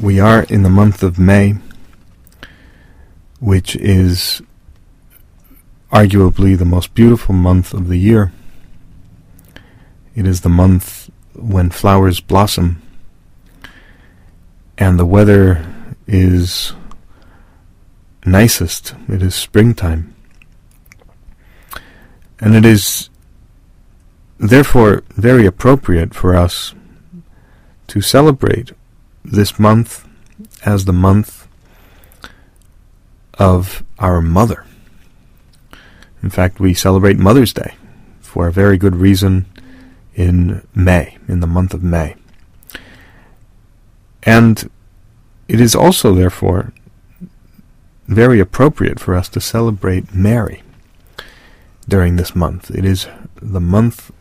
We are in the month of May, which is arguably the most beautiful month of the year. It is the month when flowers blossom and the weather is nicest. It is springtime. And it is therefore very appropriate for us to celebrate this month as the month of our mother. In fact, we celebrate Mother's Day for a very good reason in May, in the month of May. And it is also, therefore, very appropriate for us to celebrate Mary during this month. It is the month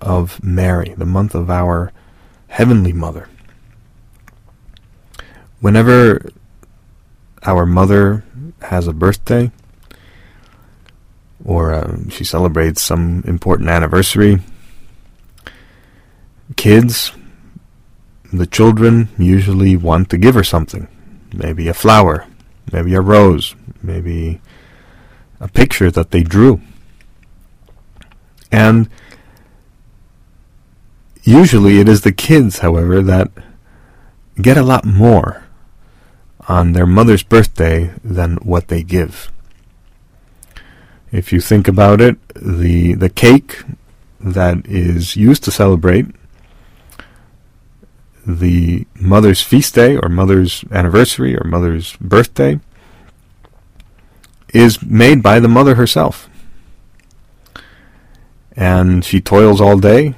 of Mary, the month of our Heavenly Mother. Whenever our mother has a birthday, or uh, she celebrates some important anniversary, kids, the children usually want to give her something. Maybe a flower, maybe a rose, maybe a picture that they drew. And usually it is the kids, however, that get a lot more on their mother's birthday than what they give. If you think about it, the the cake that is used to celebrate the mother's feast day or mother's anniversary or mother's birthday is made by the mother herself. And she toils all day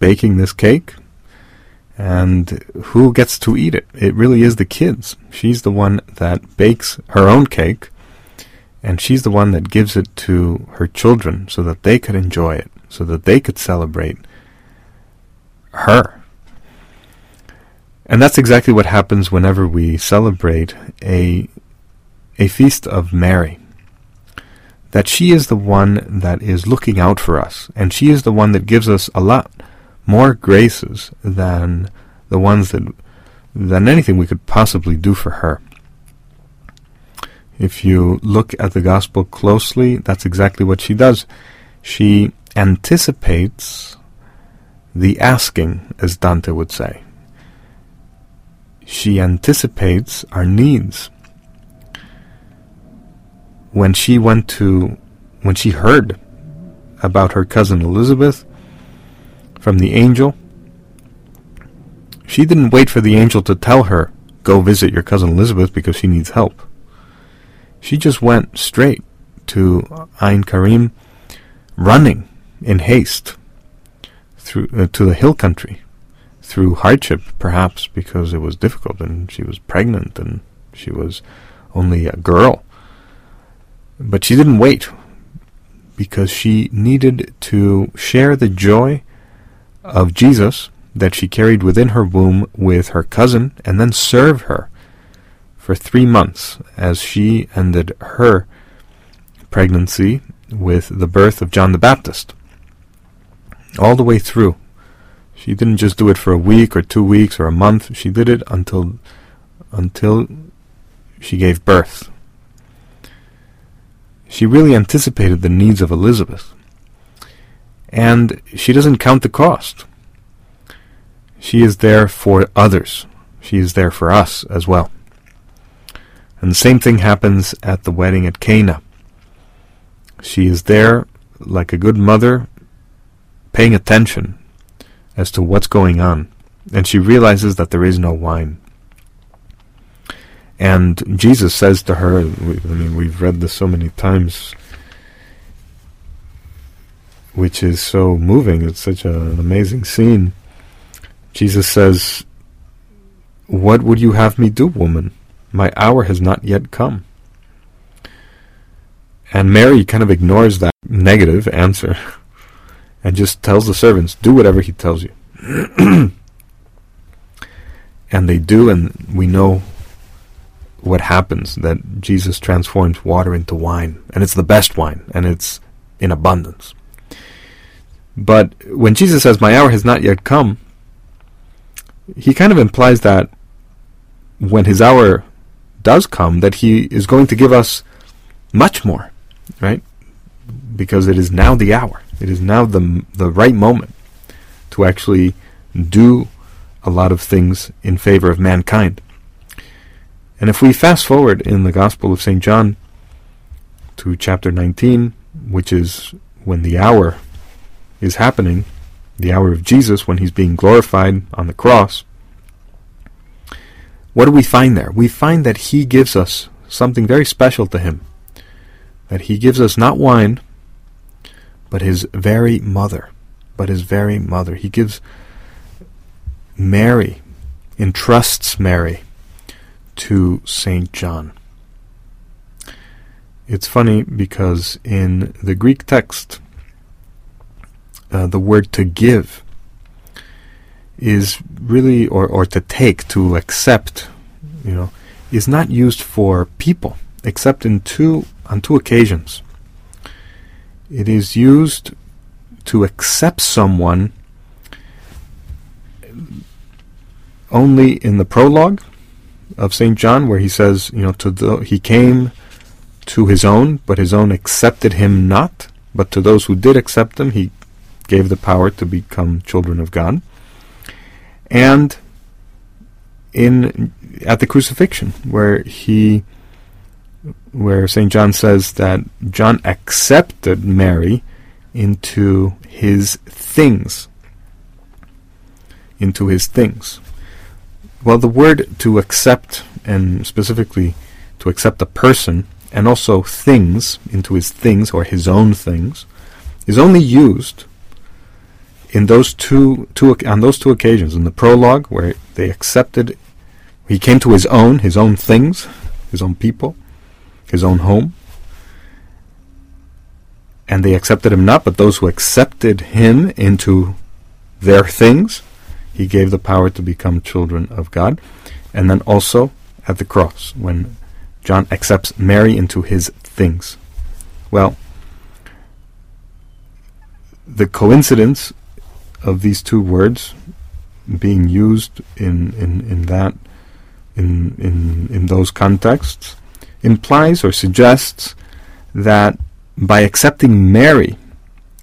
baking this cake. And who gets to eat it? It really is the kids. She's the one that bakes her own cake, and she's the one that gives it to her children so that they could enjoy it, so that they could celebrate her. And that's exactly what happens whenever we celebrate a a feast of Mary. That she is the one that is looking out for us, and she is the one that gives us a lot more graces than the ones that than anything we could possibly do for her. If you look at the gospel closely, that's exactly what she does. She anticipates the asking, as Dante would say she anticipates our needs. When she went to, when she heard about her cousin Elizabeth from the angel, she didn't wait for the angel to tell her, go visit your cousin Elizabeth because she needs help. She just went straight to Ein Karim, running in haste through uh, to the hill country through hardship, perhaps because it was difficult and she was pregnant and she was only a girl. But she didn't wait because she needed to share the joy of Jesus that she carried within her womb with her cousin and then serve her for three months as she ended her pregnancy with the birth of John the Baptist. All the way through, she didn't just do it for a week or two weeks or a month. She did it until until she gave birth. She really anticipated the needs of Elizabeth. And she doesn't count the cost. She is there for others. She is there for us as well. And the same thing happens at the wedding at Cana. She is there like a good mother, paying attention as to what's going on, and she realizes that there is no wine. And Jesus says to her, I mean, we've read this so many times, which is so moving. It's such a, an amazing scene. Jesus says, What would you have me do, woman? My hour has not yet come. And Mary kind of ignores that negative answer and just tells the servants, do whatever he tells you. and they do, and we know what happens that Jesus transforms water into wine, and it's the best wine, and it's in abundance. But when Jesus says, My hour has not yet come, he kind of implies that when his hour does come, that he is going to give us much more, right? Because it is now the hour. It is now the the right moment to actually do a lot of things in favor of mankind. And if we fast forward in the Gospel of St. John to chapter 19, which is when the hour is happening, the hour of Jesus when he's being glorified on the cross, what do we find there? We find that he gives us something very special to him. That he gives us not wine, but his very mother. But his very mother. He gives Mary, entrusts Mary to St. John. It's funny because in the Greek text, uh, the word to give is really, or, or to take, to accept, you know, is not used for people except in two on two occasions. It is used to accept someone only in the prologue of St. John, where he says, you know, to the, he came to his own, but his own accepted him not. But to those who did accept him, he gave the power to become children of God. And in at the crucifixion, where he where St. John says that John accepted Mary into his things. Into his things. Well, the word to accept, and specifically to accept a person, and also things, into his things, or his own things, is only used in those two, two on those two occasions. In the prologue, where they accepted, he came to his own, his own things, his own people, his own home, and they accepted him not, but those who accepted him into their things, he gave the power to become children of God. And then also at the cross, when John accepts Mary into his things. Well, the coincidence of these two words being used in, in, in that in, in, in those contexts implies or suggests that by accepting Mary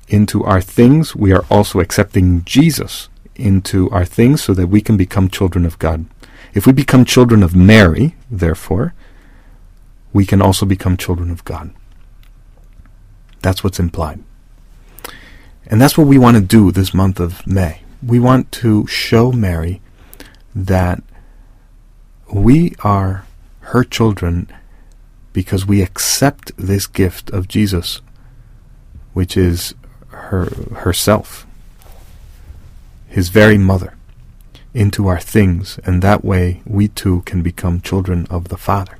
into our things, we are also accepting Jesus into our things so that we can become children of God. If we become children of Mary, therefore, we can also become children of God. That's what's implied. And that's what we want to do this month of May. We want to show Mary that we are her children because we accept this gift of Jesus, which is her herself his very mother, into our things, and that way we too can become children of the Father.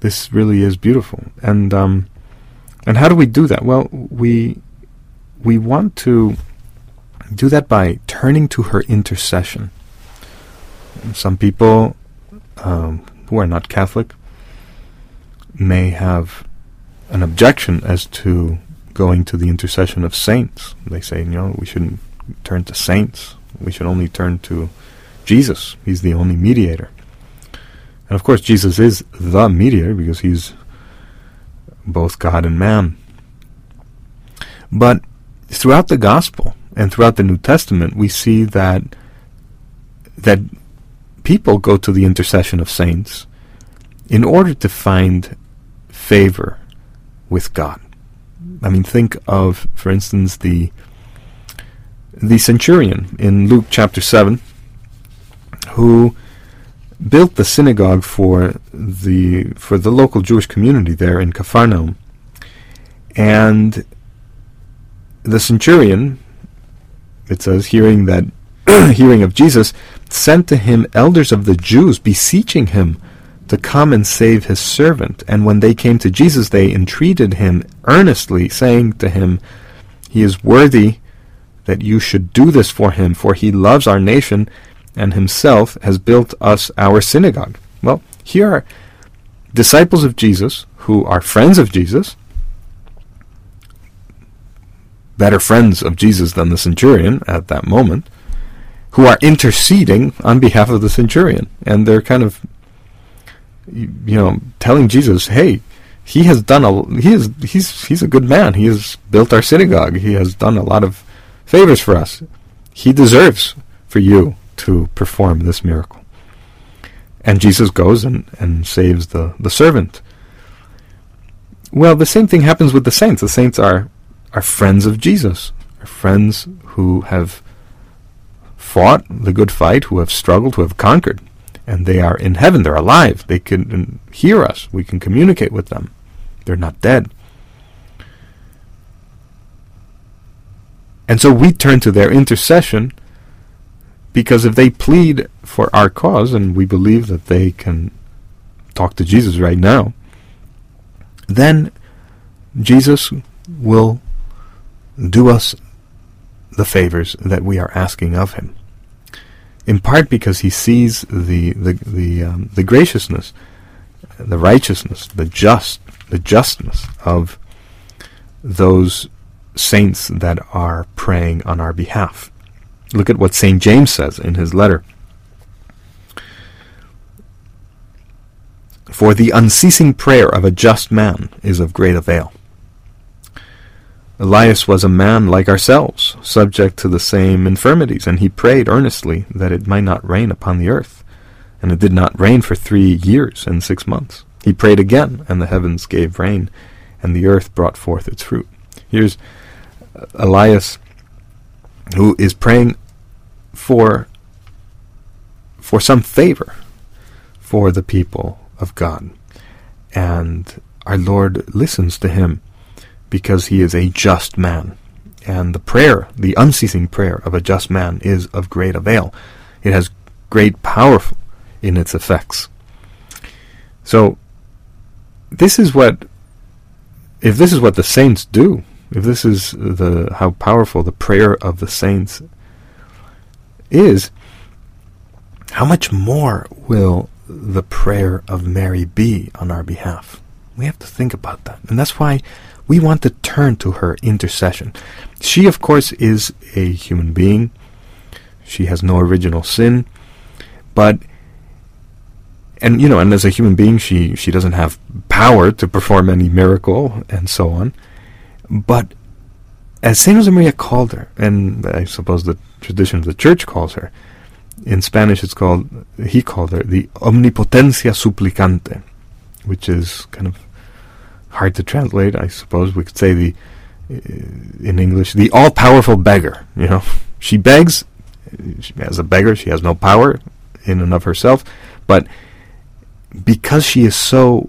This really is beautiful, and um, and how do we do that? Well, we we want to do that by turning to her intercession. Some people um, who are not Catholic may have an objection as to going to the intercession of saints. They say, you know, we shouldn't turn to saints. We should only turn to Jesus. He's the only mediator. And of course, Jesus is the mediator because he's both God and man. But throughout the gospel and throughout the New Testament, we see that that people go to the intercession of saints in order to find favor with God. I mean, think of, for instance, the the centurion in Luke chapter 7 who built the synagogue for the for the local Jewish community there in Capharnaum and the centurion it says hearing that hearing of Jesus, sent to him elders of the Jews, beseeching him to come and save his servant. And when they came to Jesus, they entreated him earnestly, saying to him, He is worthy that you should do this for him, for he loves our nation and himself has built us our synagogue. Well, here are disciples of Jesus who are friends of Jesus, better friends of Jesus than the centurion at that moment, who are interceding on behalf of the centurion. And they're kind of, you know, telling Jesus, hey, he has done a he is he's he's a good man. He has built our synagogue. He has done a lot of favors for us. He deserves for you to perform this miracle. And Jesus goes and, and saves the, the servant. Well, the same thing happens with the saints. The saints are, are friends of Jesus, are friends who have fought the good fight, who have struggled, who have conquered. And they are in heaven. They're alive. They can hear us. We can communicate with them. They're not dead. And so we turn to their intercession because if they plead for our cause, and we believe that they can talk to Jesus right now, then Jesus will do us the favors that we are asking of him. In part because he sees the the the, um, the graciousness, the righteousness, the just the justness of those saints that are praying on our behalf. Look at what St. James says in his letter. For the unceasing prayer of a just man is of great avail. Elias was a man like ourselves, subject to the same infirmities, and he prayed earnestly that it might not rain upon the earth. And it did not rain for three years and six months. He prayed again, and the heavens gave rain, and the earth brought forth its fruit. Here's uh, Elias who is praying for for some favor for the people of God. And our Lord listens to him because he is a just man. And the prayer, the unceasing prayer of a just man is of great avail. It has great power in its effects. So this is what if this is what the saints do, if this is the how powerful the prayer of the saints is, how much more will the prayer of Mary be on our behalf? We have to think about that. And that's why we want to turn to her intercession. She, of course, is a human being. She has no original sin. But, and, you know, and as a human being, she, she doesn't have power to perform any miracle and so on. But as Saint Josemaria called her, and I suppose the tradition of the church calls her, in Spanish it's called, he called her the omnipotencia suplicante, which is kind of hard to translate. I suppose we could say the, uh, in English, the all-powerful beggar. You know, she begs. As a beggar, she has no power in and of herself, but because she is so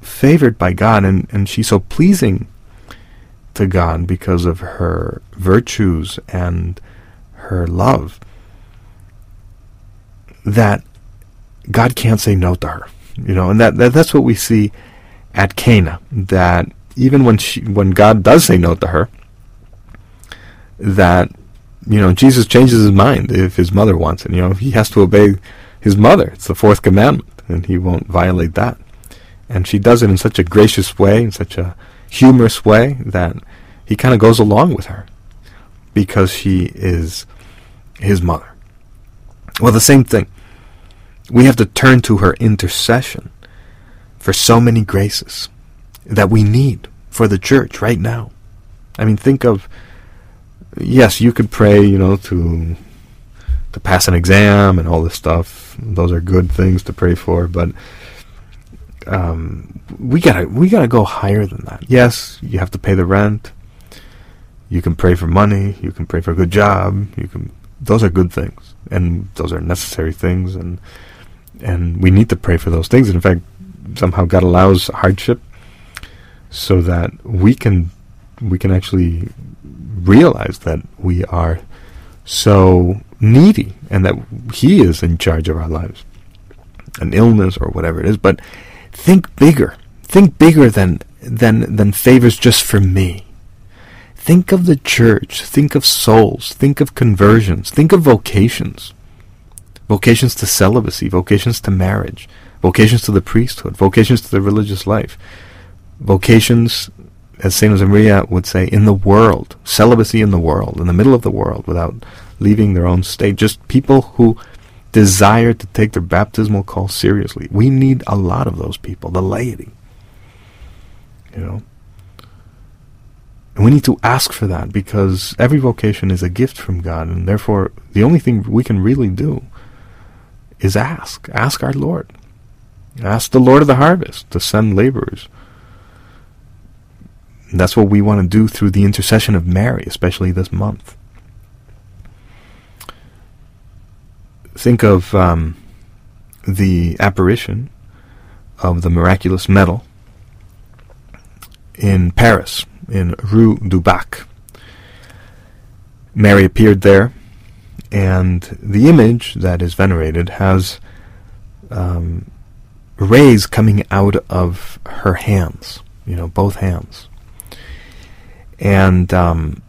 favored by God and, and she's so pleasing to God because of her virtues and her love that God can't say no to her. You know, and that, that that's what we see at Cana. That even when she when God does say no to her, that you know Jesus changes his mind if his mother wants it. You know, he has to obey his mother. It's the fourth commandment, and he won't violate that. And she does it in such a gracious way, in such a humorous way that he kind of goes along with her because she is his mother. Well, the same thing. We have to turn to her intercession for so many graces that we need for the church right now. I mean, think of yes, you could pray, you know, to to pass an exam and all this stuff. Those are good things to pray for, but um, we gotta we gotta go higher than that. Yes, you have to pay the rent. You can pray for money. You can pray for a good job. You can. Those are good things, and those are necessary things, and and we need to pray for those things. And in fact, somehow God allows hardship so that we can we can actually realize that we are so needy and that He is in charge of our lives. An illness or whatever it is, but think bigger. Think bigger than than than favors just for me. Think of the church. Think of souls. Think of conversions. Think of vocations. Vocations to celibacy, vocations to marriage, vocations to the priesthood, vocations to the religious life, vocations, as St. Maria would say, in the world, celibacy in the world, in the middle of the world, without leaving their own state. Just people who desire to take their baptismal call seriously. We need a lot of those people, the laity. You know? And we need to ask for that because every vocation is a gift from God, and therefore the only thing we can really do is ask. Ask our Lord. Ask the Lord of the harvest to send laborers. And that's what we want to do through the intercession of Mary, especially this month. Think of um, the apparition of the miraculous medal in Paris, in Rue du Bac. Mary appeared there, and the image that is venerated has um, rays coming out of her hands, you know, both hands. And um,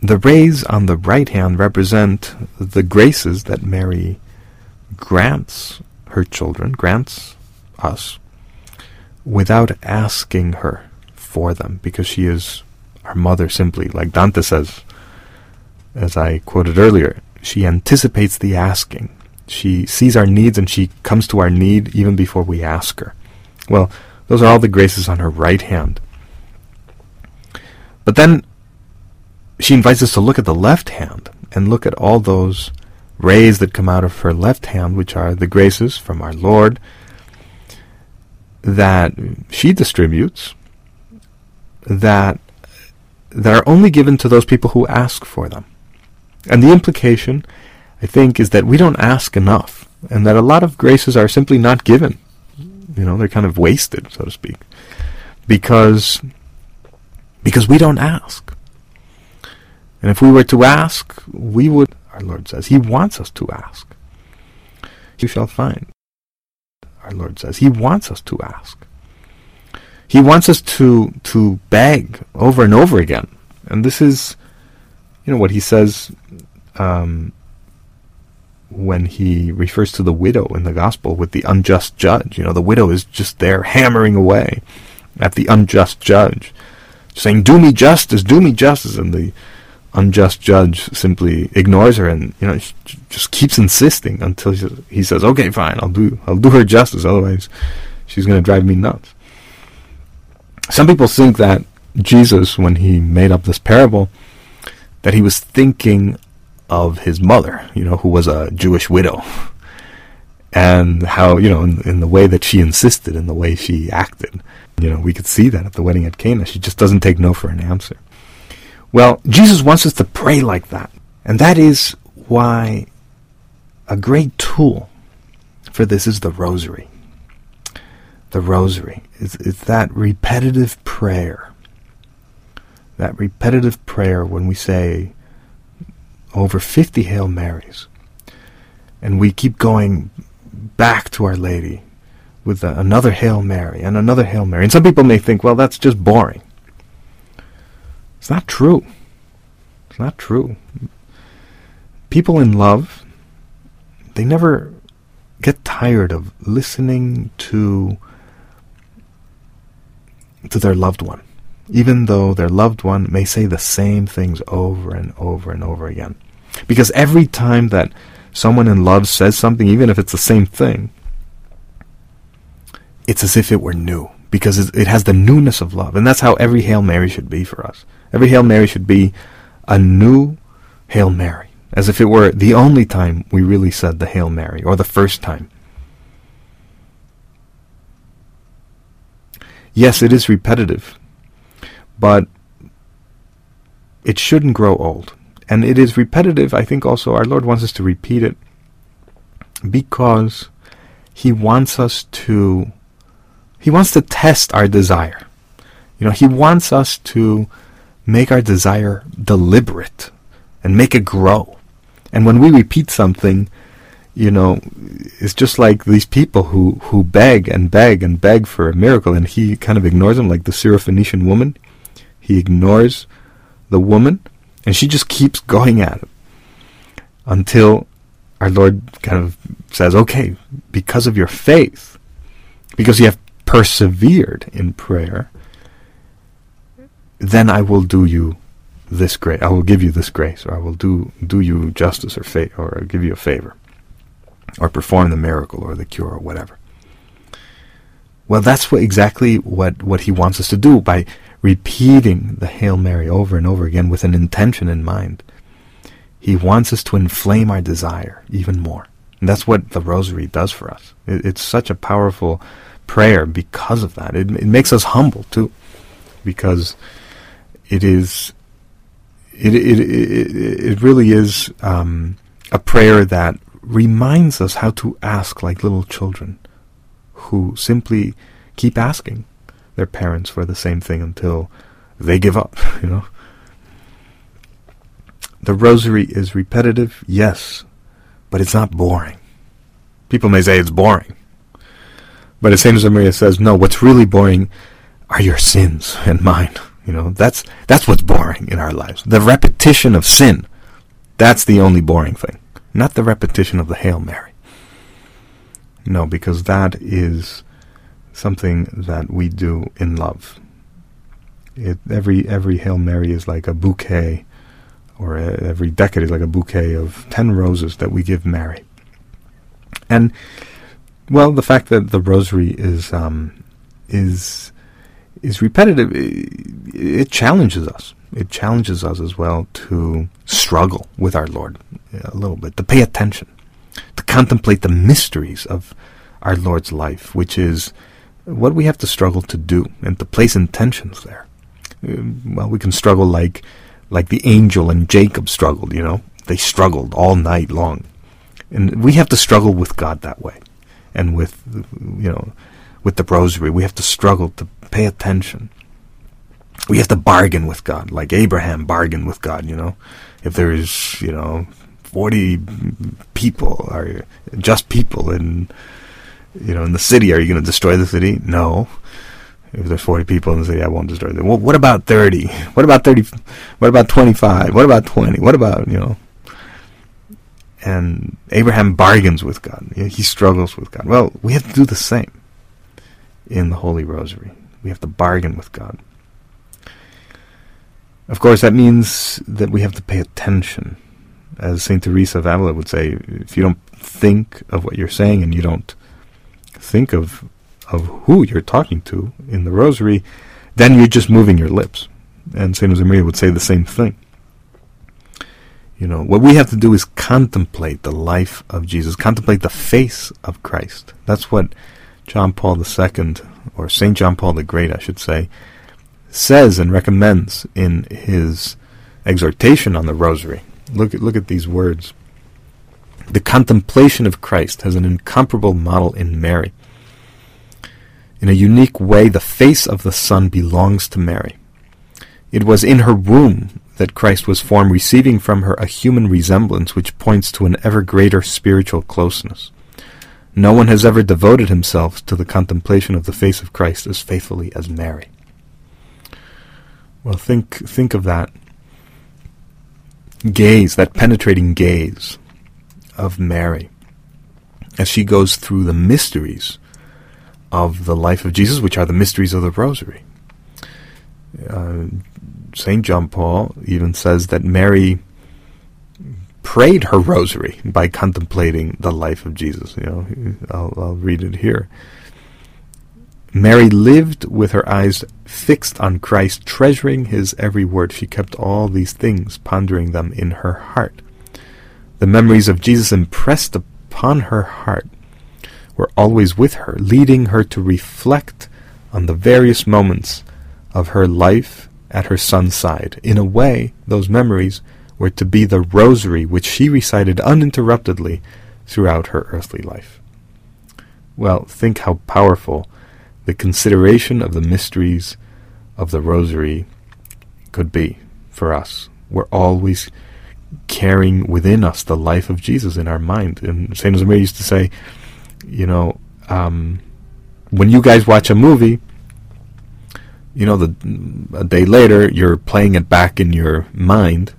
the rays on the right hand represent the graces that Mary grants her children, grants us, without asking her for them because she is our mother simply. Like Dante says, as I quoted earlier, she anticipates the asking. She sees our needs and she comes to our need even before we ask her. Well, those are all the graces on her right hand. But then she invites us to look at the left hand and look at all those rays that come out of her left hand, which are the graces from our Lord that she distributes that that are only given to those people who ask for them. And the implication, I think, is that we don't ask enough, and that a lot of graces are simply not given. You know, they're kind of wasted, so to speak, because because we don't ask. And if we were to ask, we would. Our Lord says He wants us to ask. You shall find. Our Lord says He wants us to ask. He wants us to to beg over and over again, and this is, you know, what he says um, when he refers to the widow in the gospel with the unjust judge. You know, the widow is just there hammering away at the unjust judge, saying, "Do me justice, do me justice," and the unjust judge simply ignores her and you know just keeps insisting until he says, "Okay, fine, I'll do I'll do her justice. Otherwise, she's going to drive me nuts." some people think that Jesus, when he made up this parable, that he was thinking of his mother, you know, who was a Jewish widow, and how, you know, in, in, the way that she insisted, in the way she acted. You know, we could see that at the wedding at Cana. She just doesn't take no for an answer. Well, Jesus wants us to pray like that. And that is why a great tool for this is the rosary the rosary. It's, it's that repetitive prayer. That repetitive prayer when we say over 50 Hail Marys. And we keep going back to Our Lady with another Hail Mary and another Hail Mary. And some people may think, well, that's just boring. It's not true. It's not true. People in love, they never get tired of listening to to their loved one, even though their loved one may say the same things over and over and over again. Because every time that someone in love says something, even if it's the same thing, it's as if it were new because it has the newness of love. And that's how every Hail Mary should be for us. Every Hail Mary should be a new Hail Mary, as if it were the only time we really said the Hail Mary, or the first time. Yes, it is repetitive, but it shouldn't grow old. And it is repetitive, I think also our Lord wants us to repeat it because He wants us to, He wants to test our desire. You know, He wants us to make our desire deliberate and make it grow. And when we repeat something, you know, it's just like these people who, who beg and beg and beg for a miracle, and he kind of ignores them, like the Syrophoenician woman. He ignores the woman, and she just keeps going at him until our Lord kind of says, okay, because of your faith, because you have persevered in prayer, then I will do you this grace. I will give you this grace, or I will do do you justice, or fa- or give you a favor, or perform the miracle, or the cure, or whatever. Well, that's what exactly what what he wants us to do by repeating the Hail Mary over and over again with an intention in mind. He wants us to inflame our desire even more. And that's what the Rosary does for us. It, it's such a powerful prayer because of that. It, it makes us humble too, because it is it it it, it really is um, a prayer that reminds us how to ask like little children, who simply keep asking their parents for the same thing until they give up. You know. The rosary is repetitive, yes, but it's not boring. People may say it's boring. But as Saint Josemaria says, no, what's really boring are your sins and mine. You know, that's that's what's boring in our lives. The repetition of sin. That's the only boring thing. Not the repetition of the Hail Mary. No, because that is something that we do in love. It, every every Hail Mary is like a bouquet, or a, every decade is like a bouquet of ten roses that we give Mary. And well, the fact that the Rosary is um, is is repetitive. It, it challenges us. It challenges us as well to struggle with our Lord a little bit, to pay attention, to contemplate the mysteries of our Lord's life, which is what we have to struggle to do, and to place intentions there. Uh, well, we can struggle like like the angel and Jacob struggled. You know, they struggled all night long, and we have to struggle with God that way, and with you know, with the Rosary, we have to struggle to pay attention. We have to bargain with God, like Abraham bargained with God, you know. If there's, you know, 40 people, are just people in, you know, in the city, are you going to destroy the city? No. If there's 40 people in the city, I won't destroy them. Well, what about 30? What about 30? What about 25? What about 20? What about, you know, and Abraham bargains with God. He struggles with God. Well, we have to do the same in the Holy Rosary. We have to bargain with God. Of course, that means that we have to pay attention. As St. Teresa of Avila would say, if you don't think of what you're saying and you don't think of of who you're talking to in the rosary, then you're just moving your lips. And St. Josemaria would say the same thing. You know, what we have to do is contemplate the life of Jesus, contemplate the face of Christ. That's what John Paul II or St. John Paul the Great, I should say, says and recommends in his exhortation on the Rosary. Look look at these words. The contemplation of Christ has an incomparable model in Mary. In a unique way, the face of the Son belongs to Mary. It was in her womb that Christ was formed, receiving from her a human resemblance which points to an ever greater spiritual closeness. No one has ever devoted himself to the contemplation of the face of Christ as faithfully as Mary. Well, think think of that gaze, that penetrating gaze of Mary as she goes through the mysteries of the life of Jesus, which are the mysteries of the Rosary. Uh, St. John Paul even says that Mary prayed her rosary by contemplating the life of Jesus. You know, I'll, I'll read it here. Mary lived with her eyes fixed on Christ, treasuring his every word. She kept all these things, pondering them in her heart. The memories of Jesus impressed upon her heart were always with her, leading her to reflect on the various moments of her life at her son's side. In a way, those memories were to be the rosary which she recited uninterruptedly throughout her earthly life. Well, think how powerful the consideration of the mysteries of the rosary could be for us. We're always carrying within us the life of Jesus in our mind. And Saint Josemaria used to say, you know, um, when you guys watch a movie, you know, the a day later you're playing it back in your mind,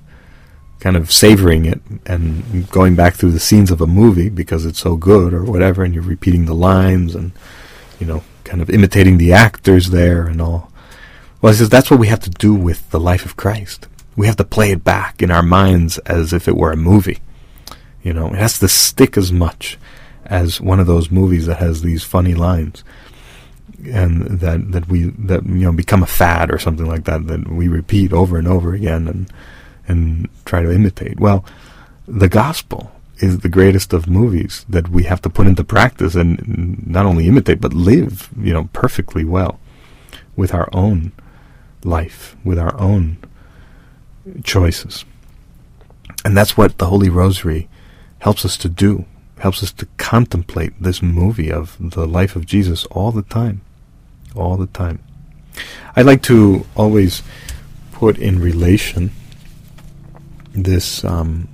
kind of savoring it and going back through the scenes of a movie because it's so good or whatever, and you're repeating the lines and you know, kind of imitating the actors there and all. Well, he says that's what we have to do with the life of Christ. We have to play it back in our minds as if it were a movie. You know, it has to stick as much as one of those movies that has these funny lines and that that we that you know become a fad or something like that that we repeat over and over again and and try to imitate. Well, the gospel is the greatest of movies that we have to put into practice and not only imitate but live, you know, perfectly well with our own life, with our own choices. And that's what the Holy Rosary helps us to do, helps us to contemplate this movie of the life of Jesus all the time. All the time. I like to always put in relation this um,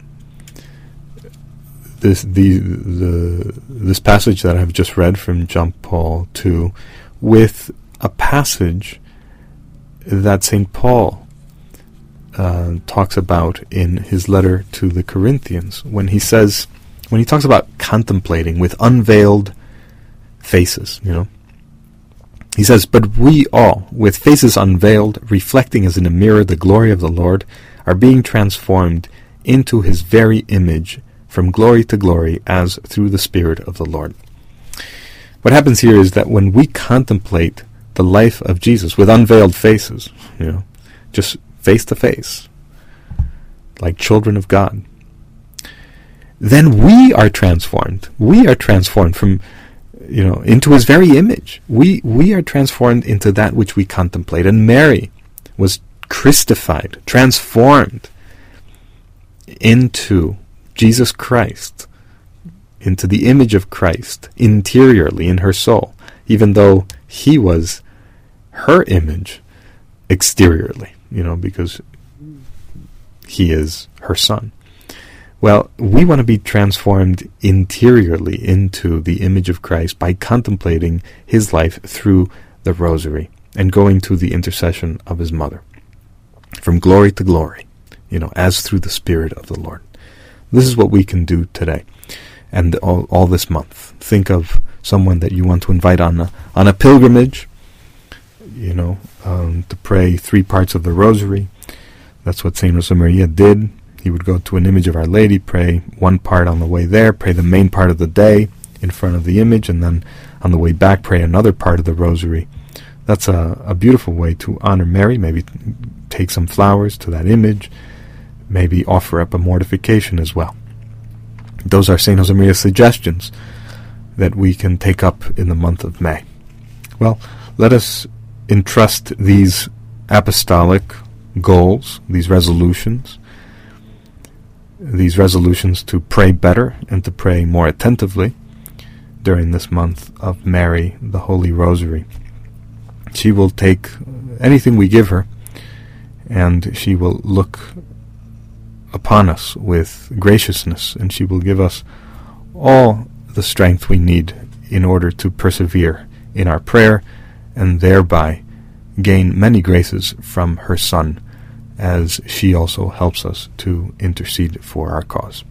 this the the this passage that I've just read from John Paul II with a passage that St. Paul uh, talks about in his letter to the Corinthians when he says, when he talks about contemplating with unveiled faces, you know. He says, But we all, with faces unveiled, reflecting as in a mirror the glory of the Lord, are being transformed into his very image from glory to glory as through the Spirit of the Lord. What happens here is that when we contemplate the life of Jesus with unveiled faces, you know, just face to face, like children of God, then we are transformed. We are transformed from, you know, into His very image. We we are transformed into that which we contemplate. And Mary was Christified, transformed into Jesus Christ, into the image of Christ interiorly in her soul, even though He was her image exteriorly, you know, because he is her son. Well, we want to be transformed interiorly into the image of Christ by contemplating his life through the rosary and going to the intercession of his mother. From glory to glory, you know, as through the Spirit of the Lord. This is what we can do today and all, all this month. Think of someone that you want to invite on a, on a pilgrimage you know, um, to pray three parts of the rosary. That's what Saint Josemaria did. He would go to an image of Our Lady, pray one part on the way there, pray the main part of the day in front of the image, and then on the way back, pray another part of the rosary. That's a, a beautiful way to honor Mary. Maybe take some flowers to that image. Maybe offer up a mortification as well. Those are St. Josemaria's suggestions that we can take up in the month of May. Well, let us entrust these apostolic goals, these resolutions, these resolutions to pray better and to pray more attentively during this month of Mary, the Holy Rosary. She will take anything we give her and she will look upon us with graciousness and she will give us all the strength we need in order to persevere in our prayer and thereby gain many graces from her Son, as she also helps us to intercede for our cause.